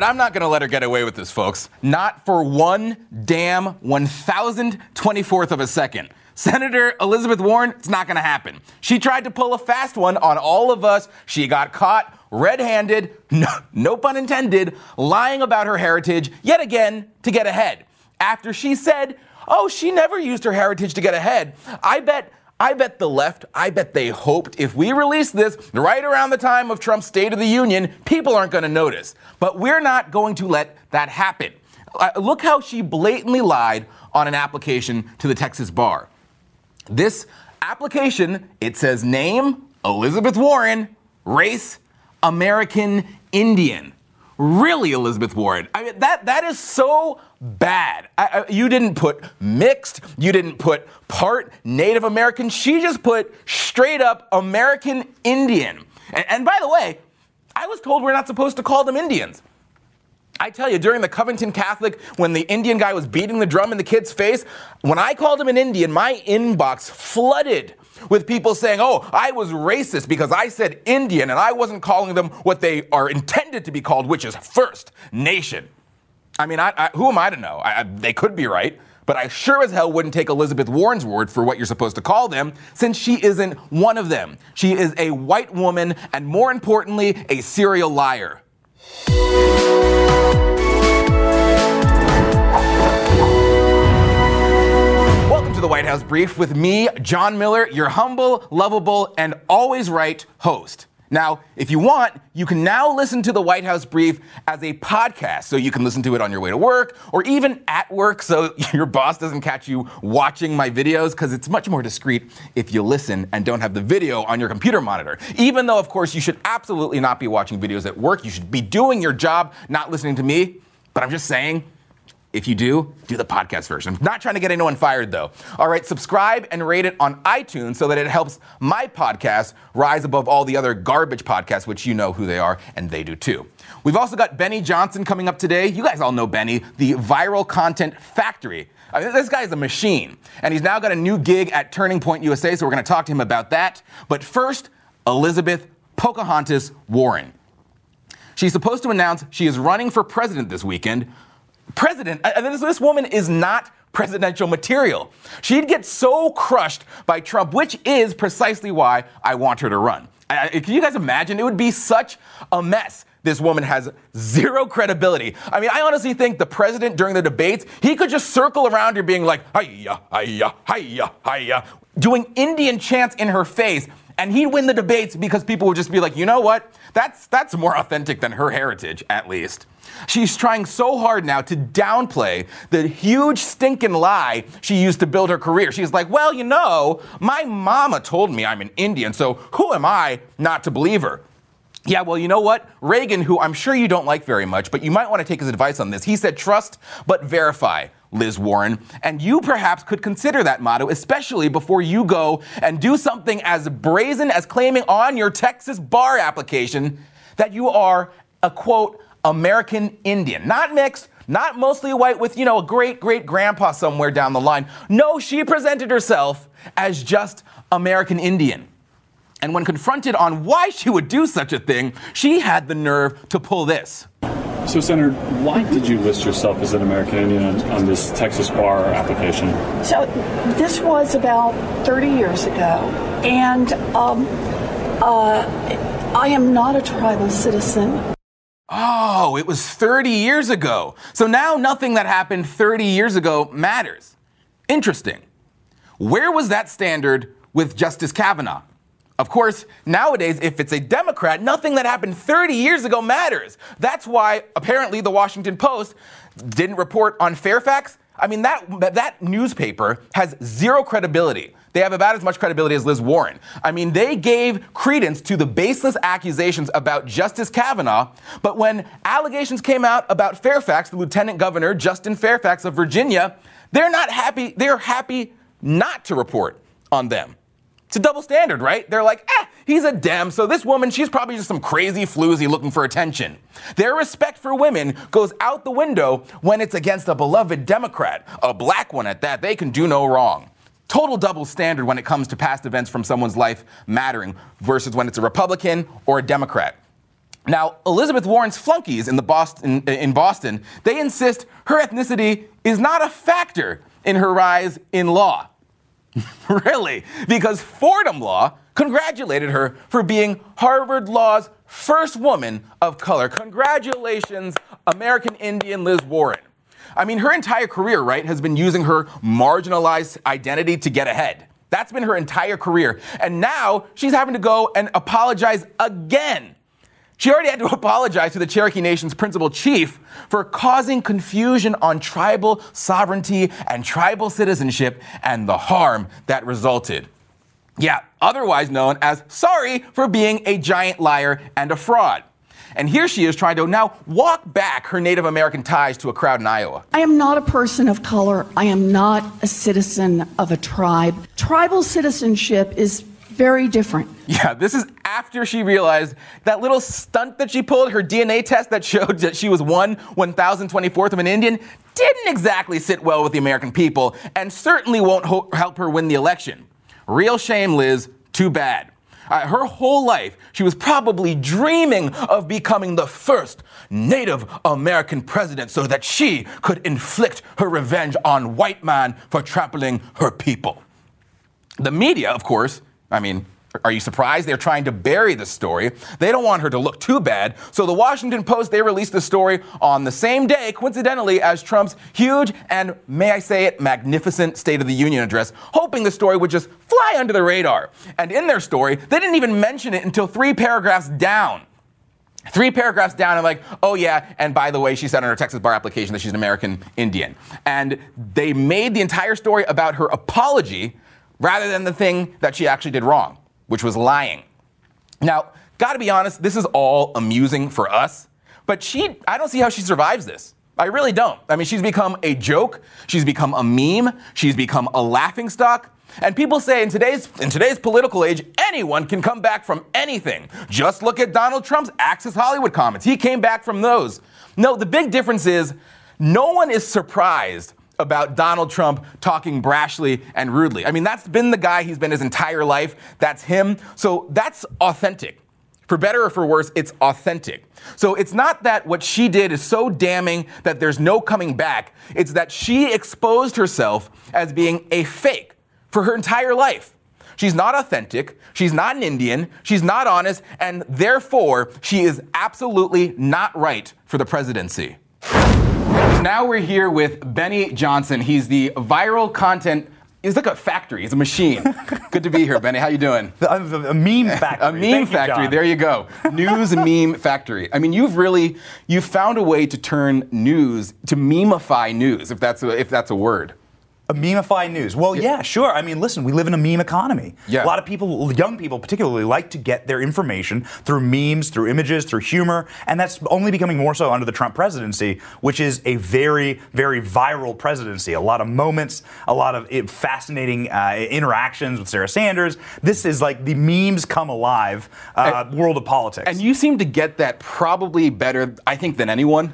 right, I'm not going to let her get away with this, folks. Not for one damn 1024th of a second. Senator Elizabeth Warren, it's not going to happen. She tried to pull a fast one on all of us. She got caught red handed, no, no, pun intended, lying about her heritage yet again to get ahead. After she said, oh, she never used her heritage to get ahead. I bet. I bet the left, I bet they hoped if we release this right around the time of Trump's State of the Union, people aren't going to notice. But we're not going to let that happen. Uh, look how she blatantly lied on an application to the Texas bar. This application, it says name, Elizabeth Warren, race, American Indian. Really, Elizabeth Warren? I mean, that that is so bad. I, I, you didn't put mixed. You didn't put part Native American. She just put straight up American Indian. And, and by the way, I was told we're not supposed to call them Indians. I tell you, during the Covington Catholic, when the Indian guy was beating the drum in the kid's face, when I called him an Indian, my inbox flooded with people saying, oh, I was racist because I said Indian and I wasn't calling them what they are intended to be called, which is First Nation. I mean, I, I, who am I to know? I, they could be right, but I sure as hell wouldn't take Elizabeth Warren's word for what you're supposed to call them, since she isn't one of them. She is a white woman, and more importantly, a serial liar. The White House Brief with me, John Miller, your humble, lovable, and always right host. Now, if you want, you can now listen to the White House Brief as a podcast. So you can listen to it on your way to work or even at work so your boss doesn't catch you watching my videos because it's much more discreet if you listen and don't have the video on your computer monitor. Even though, of course, you should absolutely not be watching videos at work. You should be doing your job, not listening to me. But I'm just saying, if you do, do the podcast version. Not trying to get anyone fired though. All right, subscribe and rate it on iTunes so that it helps my podcast rise above all the other garbage podcasts, which you know who they are, and they do too. We've also got Benny Johnson coming up today. You guys all know Benny, the viral content factory. I mean, this guy is a machine, and he's now got a new gig at Turning Point USA, so we're going to talk to him about that. But first, Elizabeth Pocahontas Warren. She's supposed to announce she is running for president this weekend, president. I this, this woman is not presidential material. She'd get so crushed by Trump, which is precisely why I want her to run. I, can you guys imagine? It would be such a mess. This woman has zero credibility. I mean, I honestly think the president during the debates, he could just circle around her being like, hiya, hiya, hiya, hiya, doing Indian chants in her face, and he'd win the debates because people would just be like, you know what? That's, that's more authentic than her heritage, at least. She's trying so hard now to downplay the huge stinking lie she used to build her career. She's like, well, you know, my mama told me I'm an Indian, so who am I not to believe her? Yeah, well, you know what? Reagan, who I'm sure you don't like very much, but you might want to take his advice on this, he said, trust but verify. Liz Warren, and you perhaps could consider that motto, especially before you go and do something as brazen as claiming on your Texas bar application that you are a quote, American Indian. Not mixed, not mostly white with, you know, a great great grandpa somewhere down the line. No, she presented herself as just American Indian. And when confronted on why she would do such a thing, she had the nerve to pull this. So, Senator, why did you list yourself as an American Indian on, on this Texas bar application? So, this was about 30 years ago, and um, uh, I am not a tribal citizen. Oh, it was 30 years ago. So now nothing that happened 30 years ago matters. Interesting. Where was that standard with Justice Kavanaugh? Of course, nowadays, if it's a Democrat, nothing that happened 30 years ago matters. That's why apparently the Washington Post didn't report on Fairfax. I mean, that, that newspaper has zero credibility. They have about as much credibility as Liz Warren. I mean, they gave credence to the baseless accusations about Justice Kavanaugh, but when allegations came out about Fairfax, the Lieutenant Governor, Justin Fairfax of Virginia, they're not happy. They're happy not to report on them. It's a double standard, right? They're like, eh, he's a Dem, so this woman, she's probably just some crazy floozy looking for attention. Their respect for women goes out the window when it's against a beloved Democrat, a black one at that. They can do no wrong total double standard when it comes to past events from someone's life mattering versus when it's a Republican or a Democrat. Now, Elizabeth Warren's flunkies in, the Boston, in Boston, they insist her ethnicity is not a factor in her rise in law. really? Because Fordham Law congratulated her for being Harvard Law's first woman of color. Congratulations, American Indian Liz Warren. I mean, her entire career, right, has been using her marginalized identity to get ahead. That's been her entire career. And now she's having to go and apologize again. She already had to apologize to the Cherokee Nation's principal chief for causing confusion on tribal sovereignty and tribal citizenship and the harm that resulted. Yeah, otherwise known as sorry for being a giant liar and a fraud. And here she is trying to now walk back her Native American ties to a crowd in Iowa. I am not a person of color. I am not a citizen of a tribe. Tribal citizenship is very different. Yeah, this is after she realized that little stunt that she pulled, her DNA test that showed that she was one 1024th of an Indian, didn't exactly sit well with the American people and certainly won't ho- help her win the election. Real shame, Liz. Too bad. Uh, her whole life, she was probably dreaming of becoming the first Native American president so that she could inflict her revenge on white man for trampling her people. The media, of course, I mean, are you surprised? They're trying to bury the story. They don't want her to look too bad. So the Washington Post, they released the story on the same day, coincidentally, as Trump's huge and, may I say it, magnificent State of the Union address, hoping the story would just fly under the radar. And in their story, they didn't even mention it until three paragraphs down. Three paragraphs down, I'm like, oh yeah, and by the way, she said on her Texas bar application that she's an American Indian. And they made the entire story about her apology rather than the thing that she actually did wrong which was lying. Now, gotta be honest, this is all amusing for us, but she, I don't see how she survives this. I really don't. I mean, she's become a joke, she's become a meme, she's become a laughing stock. And people say in today's in today's political age, anyone can come back from anything. Just look at Donald Trump's Access Hollywood comments. He came back from those. No, the big difference is no one is surprised about Donald Trump talking brashly and rudely. I mean, that's been the guy he's been his entire life. That's him. So that's authentic. For better or for worse, it's authentic. So it's not that what she did is so damning that there's no coming back. It's that she exposed herself as being a fake for her entire life. She's not authentic. She's not an Indian. She's not honest. And therefore, she is absolutely not right for the presidency. Now we're here with Benny Johnson. He's the viral content. He's like a factory. He's a machine. Good to be here, Benny. How you doing? A, a meme factory. a meme Thank factory. You, there you go. News meme factory. I mean, you've really you've found a way to turn news to memify news, if that's a, if that's a word. A memify news. Well, yeah. yeah. sure. I mean, listen, we live in a meme economy. Yeah. A lot of people, young people particularly, like to get their information through memes, through images, through humor, and that's only becoming more so under the Trump presidency, which is a very, very viral presidency. A lot of moments, a lot of eh, fascinating uh, interactions with Sarah Sanders. This is like the memes come alive uh, and, world of politics. And you seem to get that probably better, I think, than anyone.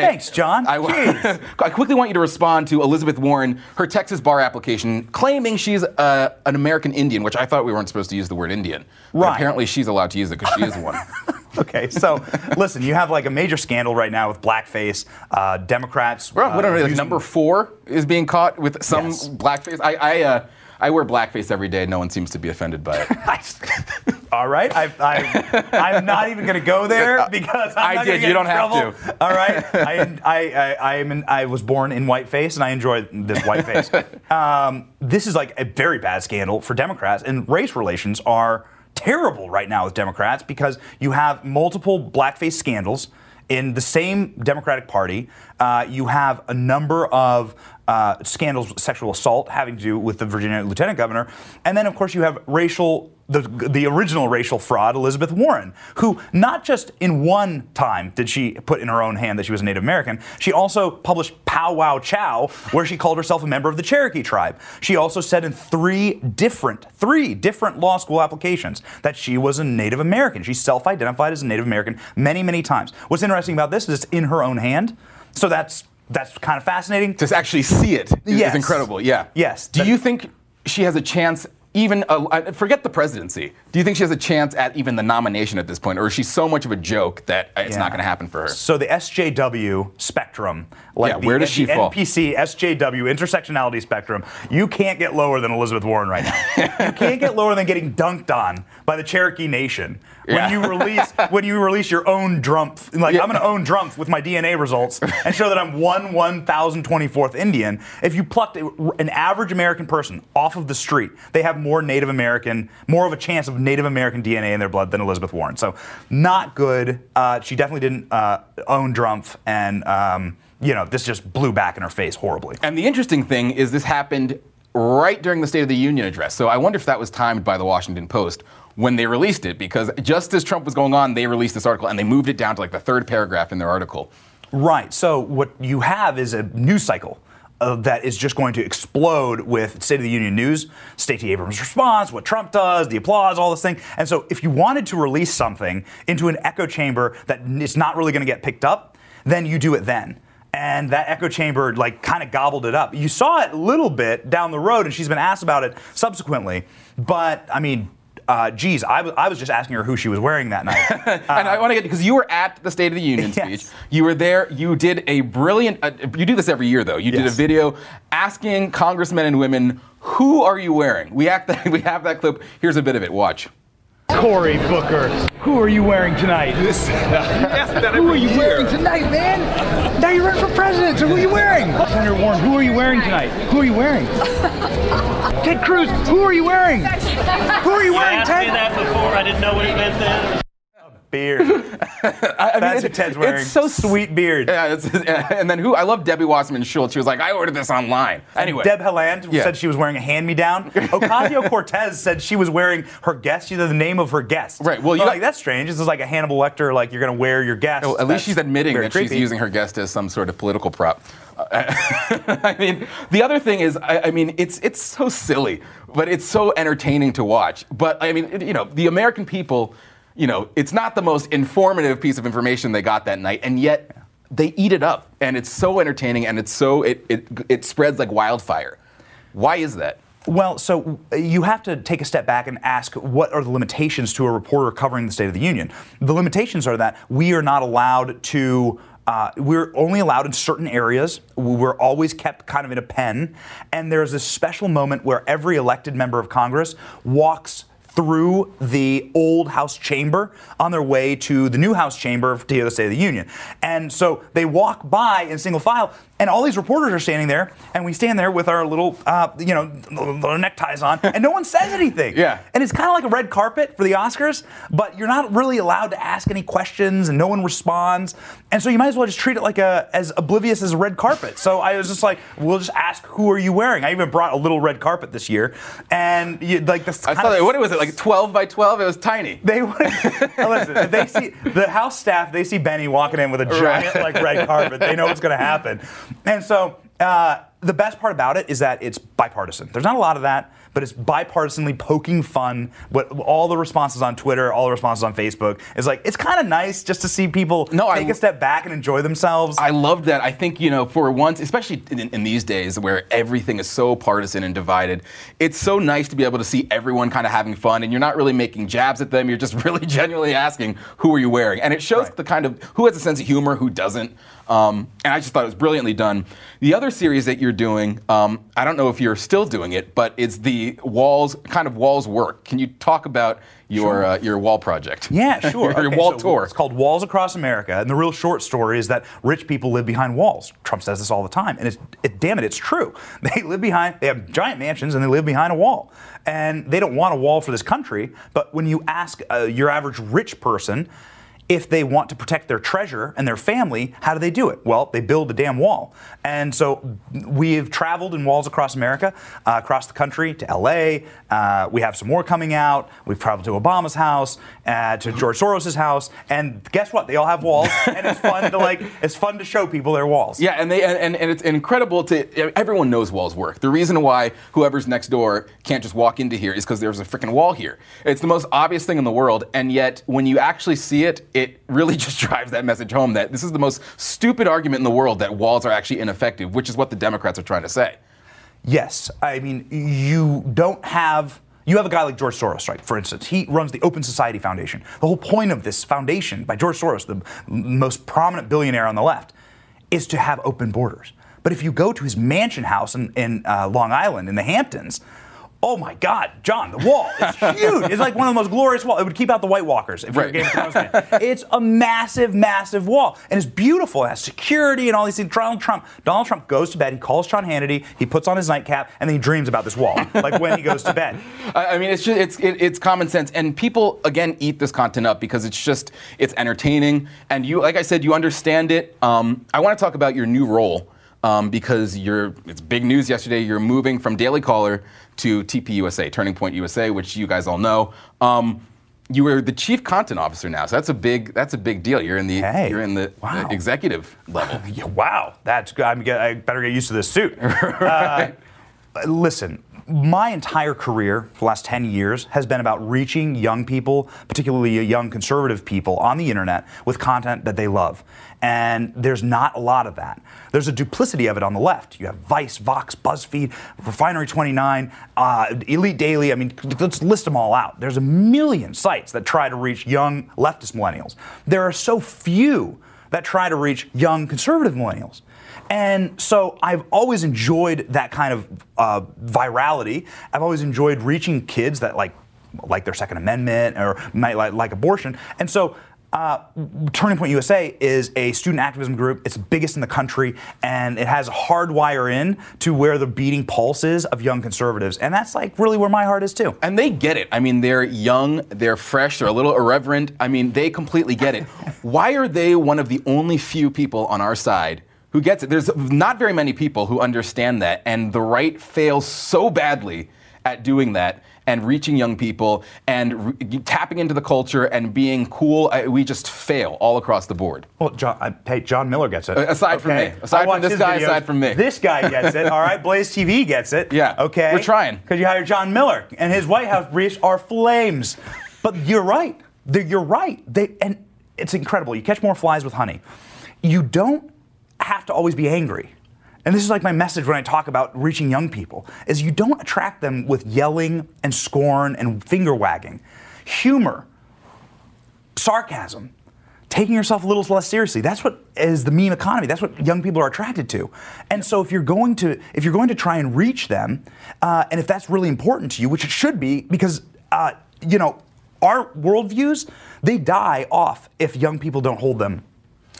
Thanks, John. I, I, quickly want you to respond to Elizabeth Warren, her Texas bar application, claiming she's uh, an American Indian, which I thought we weren't supposed to use the word Indian. Right. apparently, she's allowed to use it because she is one. okay, so listen, you have like a major scandal right now with blackface. Uh, Democrats. Well, uh, like number four is being caught with some yes. blackface. I, I uh, I wear blackface every day. No one seems to be offended by it. All right, I, am not even going to go there because I'm i did. You don't have to. All right, I, I, I, I, am in, I was born in whiteface and I enjoy this whiteface. um, this is like a very bad scandal for Democrats, and race relations are terrible right now with Democrats because you have multiple blackface scandals in the same Democratic Party. Uh, you have a number of uh, scandals, sexual assault having to do with the Virginia lieutenant governor, and then of course you have racial. The, the original racial fraud, Elizabeth Warren, who not just in one time did she put in her own hand that she was a Native American, she also published Pow Wow Chow, where she called herself a member of the Cherokee tribe. She also said in three different, three different law school applications that she was a Native American. She self identified as a Native American many, many times. What's interesting about this is it's in her own hand. So that's that's kind of fascinating. To actually see it is, yes. incredible. Yeah. Yes. Do you think she has a chance? Even uh, uh, forget the presidency. Do you think she has a chance at even the nomination at this point, or is she so much of a joke that it's Yeah. not going to happen for her? So the SJW spectrum, like Yeah, the, where does she the fall? NPC SJW intersectionality spectrum, you can't get lower than Elizabeth Warren right now. you can't get lower than getting dunked on by the Cherokee Nation when Yeah. you release when you release your own Drumpf. Like Yeah. I'm going to own Drumpf with my DNA results and show that I'm one one thousand twenty fourth Indian. If you plucked an average American person off of the street, they have more Native American, more of a chance of Native American DNA in their blood than Elizabeth Warren. So not good. Uh, she definitely didn't uh, own Drumpf, and um, you know this just blew back in her face horribly. And the interesting thing is, this happened right during the State of the Union address. So I wonder if that was timed by the Washington Post when they released it, because just as Trump was going on, they released this article and they moved it down to like the third paragraph in their article. Right. So what you have is a news cycle. Uh, that is just going to explode with State of the Union news, Stacey Abrams' response, what Trump does, the applause, all this thing. And so, if you wanted to release something into an echo chamber that is not really going to get picked up, then you do it then. And that echo chamber, like, kind of gobbled it up. You saw it a little bit down the road, and she's been asked about it subsequently. But I mean, uh, geez, I was- just asking her who she was wearing that night. and I want to get because you were at the State of the Union Yes. speech. You were there. You did a brilliant. Uh, you do this every year, though. You did a video asking congressmen and women, "Who are you wearing?" We act that. We have that clip. Here's a bit of it. Watch. Cory Booker, who are you wearing tonight? who are you wearing tonight, man? Now you're running for president, so who are you wearing? Senator Warren, who are you wearing tonight? Who are you wearing? Ted Cruz, who are you wearing? Who are you You wearing, asked me Ted? that before. I didn't know what it meant then. Beard. I mean, That's it- what Ted's wearing. It's so sweet beard. Yeah, it's, and then who? I love Debbie Wasserman Schultz. She was like, "I ordered this online." Anyway, Deb Haaland Yeah. said she was wearing a hand-me-down. Ocasio Cortez said she was wearing her guest, either the name of her guest. Right, well, you I'm got- like that's strange. This is like a Hannibal Lecter, like you're gonna wear your guest. Well, at least That's she's admitting that she's using her guest as some sort of political prop. I mean, the other thing is, I, I mean, it's it's so silly, but it's so entertaining to watch. But I mean, it- you know, the American people, you know, it's not the most informative piece of information they got that night, and yet they eat it up, and it's so entertaining, and it's so it it, it spreads like wildfire. Why is that? Well, so you have to take a step back and ask what are the limitations to a reporter covering the State of the Union? The limitations are that we are not allowed to. Uh, we're only allowed in certain areas. We're always kept kind of in a pen. And there's this special moment where every elected member of Congress walks through the old House chamber on their way to the new House chamber to hear the State of the Union. And so they walk by in single file, and all these reporters are standing there, and we stand there with our little, uh, you know, little neckties on, and no one says anything. Yeah. And it's kind of like a red carpet for the Oscars, but you're not really allowed to ask any questions, and no one responds. And so you might as well just treat it like a as oblivious as a red carpet. So I was just like, we'll just ask, who are you wearing? I even brought a little red carpet this year, and you, like this. I thought, of- what was it, like 12 by 12? It was tiny. they would listen. If they see the house staff, they see Benny walking in with a giant like red carpet. They know what's going to happen, and so uh, the best part about it is that it's bipartisan. There's not a lot of that, but it's bipartisanly poking fun. What all the responses on Twitter, all the responses on Facebook is like it's kind of nice just to see people No, take a step back and enjoy themselves. I love that. I think, you know, for once, especially in, in these days where everything is so partisan and divided, it's so nice to be able to see everyone kind of having fun and you're not really making jabs at them. You're just really genuinely asking, who are you wearing? And it shows Right. the kind of who has a sense of humor, who doesn't. Um, and I just thought it was brilliantly done. The other series that you're doing, um, I don't know if you're still doing it, but it's the walls, kind of walls work. Can you talk about your uh, your wall project? Yeah, sure. your Okay, wall so tour. It's called Walls Across America, and the real short story is that rich people live behind walls. Trump says this all the time, and it's it, damn it, it's true. They live behind. They have giant mansions, and they live behind a wall. And they don't want a wall for this country. But when you ask uh, your average rich person. If they want to protect their treasure and their family, how do they do it? Well, they build a damn wall. And so we've traveled in walls across America, uh, across the country to LA. Uh, we have some more coming out. We've traveled to Obama's house, uh, to George Soros's house, and guess what? They all have walls, and it's fun to like. It's fun to show people their walls. Yeah, and they and, and, and it's incredible to everyone knows walls work. The reason why whoever's next door can't just walk into here is because there's a freaking wall here. It's the most obvious thing in the world, and yet when you actually see it, it really just drives that message home that this is the most stupid argument in the world that walls are actually ineffective, which is what the Democrats are trying to say. Yes, I mean you don't have You have a guy like George Soros, right? For instance, he runs the Open Society Foundation. The whole point of this foundation by George Soros, the most prominent billionaire on the left, is to have open borders. But if you go to his mansion house in, in uh, Long Island, in the Hamptons, oh my God, John, the wall is huge. It's like one of the most glorious walls. It would keep out the White Walkers if you're a Game of Thrones fan. It's a massive, massive wall. And it's beautiful. It has security and all these things. Donald Trump, Donald Trump goes to bed, he calls Sean Hannity, he puts on his nightcap, and then he dreams about this wall, like when he goes to bed. I I mean, it's just it's it, it's common sense, and people again eat this content up because it's just it's entertaining, and you, like I said, you understand it. Um, I want to talk about your new role um, because you're it's big news yesterday. You're moving from Daily Caller to TP USA, Turning Point USA, which you guys all know. Um, you were the chief content officer now, so that's a big that's a big deal. You're in the Hey, you're in the wow. executive level. Yeah, wow, that's good. I'm get, I better get used to this suit. Uh, listen, my entire career for the last 10 years has been about reaching young people, particularly young conservative people on the internet with content that they love. And there's not a lot of that. There's a duplicity of it on the left. You have Vice, Vox, BuzzFeed, Refinery 29, uh, Elite Daily. I mean, let's list them all out. There's a million sites that try to reach young leftist millennials. There are so few that try to reach young conservative millennials. And so I've always enjoyed that kind of uh, virality. I've always enjoyed reaching kids that like like their Second Amendment or might like, like abortion. And so uh, Turning Point USA is a student activism group. It's the biggest in the country, and it has a hard wire in to where the beating pulse is of young conservatives. And that's like really where my heart is too. And they get it. I mean, they're young, they're fresh, they're a little irreverent. I mean, they completely get it. Why are they one of the only few people on our side who gets it? There's not very many people who understand that, and the right fails so badly at doing that and reaching young people and re- tapping into the culture and being cool. I, we just fail all across the board. Well, John, I, hey, John Miller gets it. Uh, aside from me. Aside from this guy, videos. aside from me. This guy gets it. All right, Blaze TV gets it. Yeah, Okay. we're trying. Because you hired John Miller, and his White House briefs are flames. But you're right. They're- you're right. They and it's incredible. You catch more flies with honey. You don't have to always be angry. And this is like my message when I talk about reaching young people is you don't attract them with yelling and scorn and finger wagging. Humor, sarcasm, taking yourself a little less seriously. That's what is the meme economy. That's what young people are attracted to. And so if you're going to if you're going to try and reach them, uh, and if that's really important to you, which it should be, because uh, you know our worldviews they die off if young people don't hold them.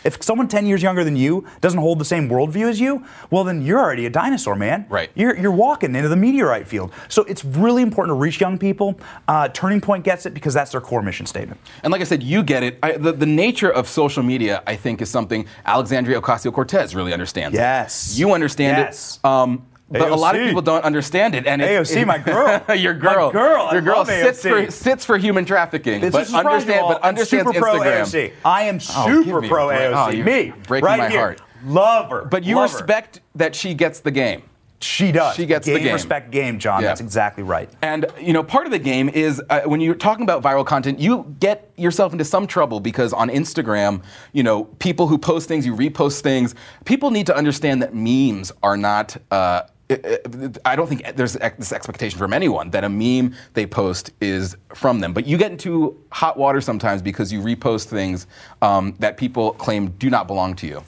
If someone 10 years younger than you doesn't hold the same worldview as you, well, then you're already a dinosaur, man. Right. You're, you're walking into the meteorite field. So it's really important to reach young people. Uh, Turning Point gets it because that's their core mission statement. And like I said, you get it. I, the, the nature of social media, I think, is something Alexandria Ocasio Cortez really understands. Yes. You understand Yes. it. Um, but a lot of people don't understand it. And it's, AOC, my girl. your My girl. girl. I Your girl love sits AOC. for sits for human trafficking, It's but just a surprise to understand but understands I'm super pro Instagram. AOC. I am Oh, super give me a pro break. AOC. Oh, Me, breaking right my here. heart. Love her. But you Love her. respect that she gets the game. She does. She gets the game, game. respect game, John. Yeah. That's exactly right. And you know, part of the game is uh, when you're talking about viral content, you get yourself into some trouble because on Instagram, you know, people who post things, you repost things. People need to understand that memes are not. Uh, I- don't think there's this expectation from anyone that a meme they post is from them. But you get into hot water sometimes because you repost things um, that people claim do not belong to you.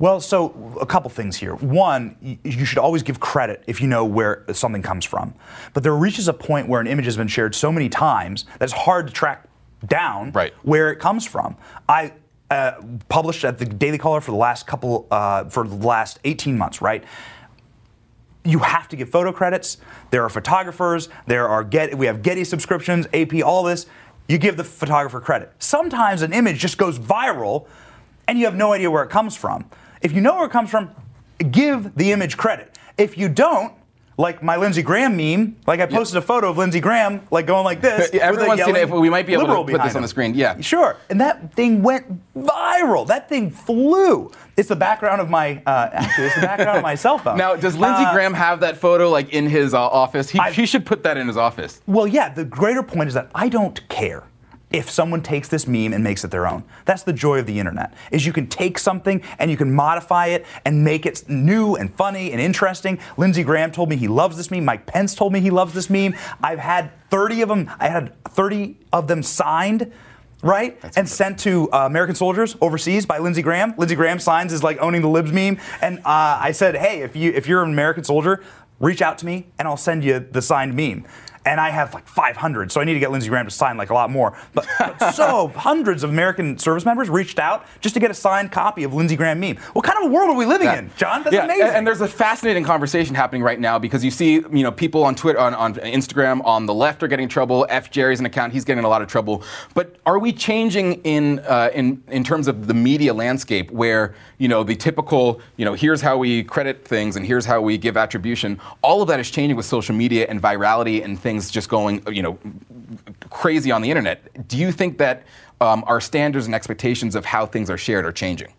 Well, so a couple things here. One, you should always give credit if you know where something comes from. But there reaches a point where an image has been shared so many times that it's hard to track down Right. where it comes from. I uh, published at the Daily Caller for the last couple, uh, for the last 18 months, right? You have to give photo credits. There are photographers. There are get. We have Getty subscriptions, AP, all this. You give the photographer credit. Sometimes an image just goes viral, and you have no idea where it comes from. If you know where it comes from, give the image credit. If you don't, like my Lindsey Graham meme, like I posted a photo of Lindsey Graham, like going like this. Yeah, with a everyone's seen it. We might be able to put this behind on the screen. Yeah. Sure. And that thing went viral. That thing flew. It's the background of my, uh, actually, it's the background of my cell phone. Now, does Lindsey Uh, Graham have that photo like in his uh, office? He, I- he should put that in his office. Well, yeah, the greater point is that I don't care. If someone takes this meme and makes it their own. That's the joy of the internet. Is you can take something and you can modify it and make it new and funny and interesting. Lindsey Graham told me he loves this meme. Mike Pence told me he loves this meme. I've had 30 of them. I had 30 of them signed. Right and sent to uh, American soldiers overseas by Lindsey Graham. Lindsey Graham signs is like owning the libs meme, and uh, I said, "Hey, if you if you're an American soldier, reach out to me and I'll send you the signed meme. And I have like 500, so I need to get Lindsey Graham to sign like a lot more. But, but so hundreds of American service members reached out just to get a signed copy of Lindsey Graham meme. What kind of a world are we living in, John? That's yeah, amazing. and- And there's a fascinating conversation happening right now because you see, you know, people on Twitter, on, on Instagram, on the left are getting trouble. F Jerry's an account; he's getting a lot of trouble. But are we changing in uh, in in terms of the media landscape, where you know the typical, you know, here's how we credit things and here's how we give attribution. All of that is changing with social media and virality and things just going, you know, crazy on the internet. Do you think that um, our standards and expectations of how things are shared are changing?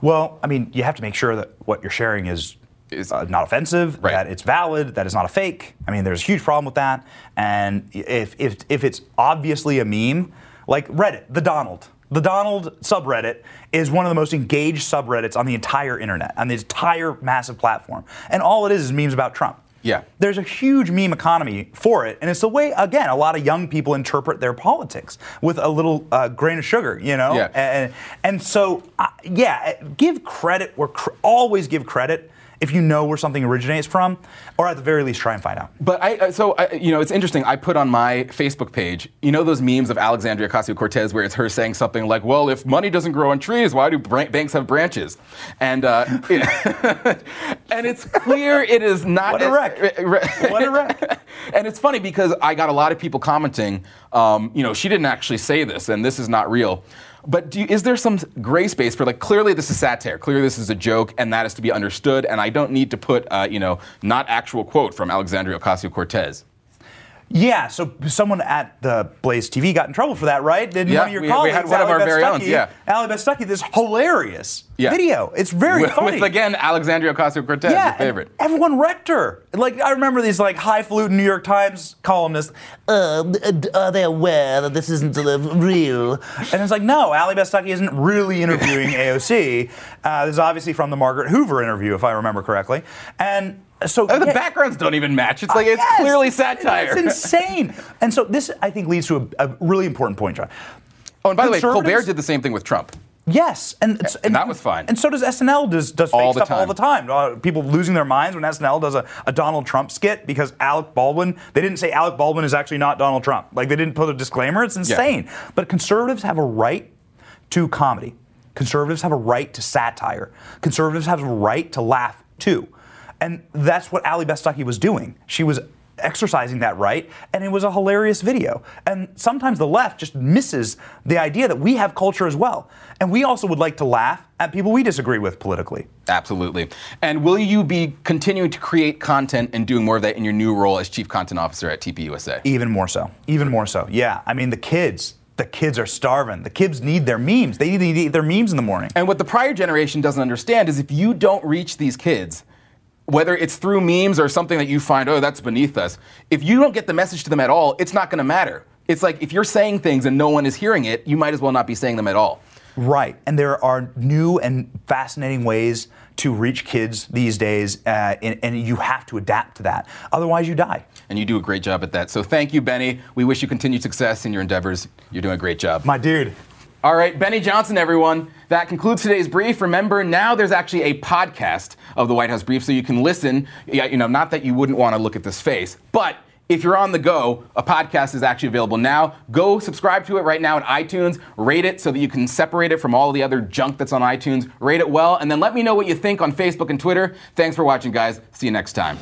Well, I mean, you have to make sure that what you're sharing is Is- uh, not offensive, Right. that it's valid, that it's not a fake. I mean, there's a huge problem with that. And if, if, if it's obviously a meme, like Reddit, the Donald. The Donald subreddit is one of the most engaged subreddits on the entire internet, on the entire massive platform. And all it is is memes about Trump. Yeah. There's a huge meme economy for it, and it's the way, again, a lot of young people interpret their politics with a little uh, grain of sugar, you know? Yeah. And, and so, uh, yeah, give credit where cr- always give credit if you know where something originates from, or at the very least, try and find out. But I, so I, you know, it's interesting. I put on my Facebook page, you know, those memes of Alexandria Ocasio-Cortez, where it's her saying something like, "Well, if money doesn't grow on trees, why do bran- banks have branches?" And uh, and it's clear it is not. What a wreck. What a wreck. and it's funny because I got a lot of people commenting, um, you know, she didn't actually say this, and this is not real. But you, is there some gray space for like clearly this is satire, clearly this is a joke, and that is to be understood, and I don't need to put uh, you know not actual quote from Alexandria Ocasio Cortez. Yeah, so someone at the Blaze TV got in trouble for that, right? Didn't Yeah, one of your we- we had one of our very own, yeah. Allie Beth Stuckey, this hilarious Yeah. video. It's very with, funny. with, again Alexandria Ocasio Cortez, yeah, your favorite. Everyone wrecked her. Like I remember these like highfalutin New York Times columnists. Uh, are they aware that this isn't real? And it's like, no, Allie Beth Stuckey isn't really interviewing AOC. Uh, this is obviously from the Margaret Hoover interview, if I remember correctly. And so the yeah. backgrounds don't even match. It's like it's Yes! clearly satire. It's insane. And so this, I think, leads to a, a really important point, John. oh, and by the way, Colbert did the same thing with Trump. Yes, and, it's- And that was fine. And so does SNL does does fake All stuff all the time. Uh, people losing their minds when SNL does a, a Donald Trump skit because Alec Baldwin. They didn't say Alec Baldwin is actually not Donald Trump. Like they didn't put a disclaimer. It's insane. But conservatives have a right to comedy. Conservatives have a right to satire. Conservatives have a right to laugh too. And that's what Allie Beth Stuckey was doing. She was exercising that right, and it was a hilarious video. And sometimes the left just misses the idea that we have culture as well. And we also would like to laugh at people we disagree with politically. Absolutely. And will you be continuing to create content and doing more of that in your new role as Chief Content Officer at TPUSA? Even more so. Even more so. Yeah. I mean, the kids, the kids are starving. The kids need their memes. They need to eat their memes in the morning. And what the prior generation doesn't understand is if you don't reach these kids, whether it's through memes or something that you find, oh, that's beneath us, if you don't get the message to them at all, it's not going to matter. It's like if you're saying things and no one is hearing it, you might as well not be saying them at all. Right. And there are new and fascinating ways to reach kids these days, uh, and, and you have to adapt to that. Otherwise, you die. And you do a great job at that. So thank you, Benny. We wish you continued success in your endeavors. You're doing a great job. My dude. All right, Benny Johnson, everyone. That concludes today's brief. Remember, now there's actually a podcast of the White House brief, so you can listen. Yeah, You know, not that you wouldn't want to look at this face, but if you're on the go, a podcast is actually available now. Go subscribe to it right now in iTunes. Rate it so that you can separate it from all the other junk that's on iTunes. Rate it well, and then let me know what you think on Facebook and Twitter. Thanks for watching, guys. See you next time.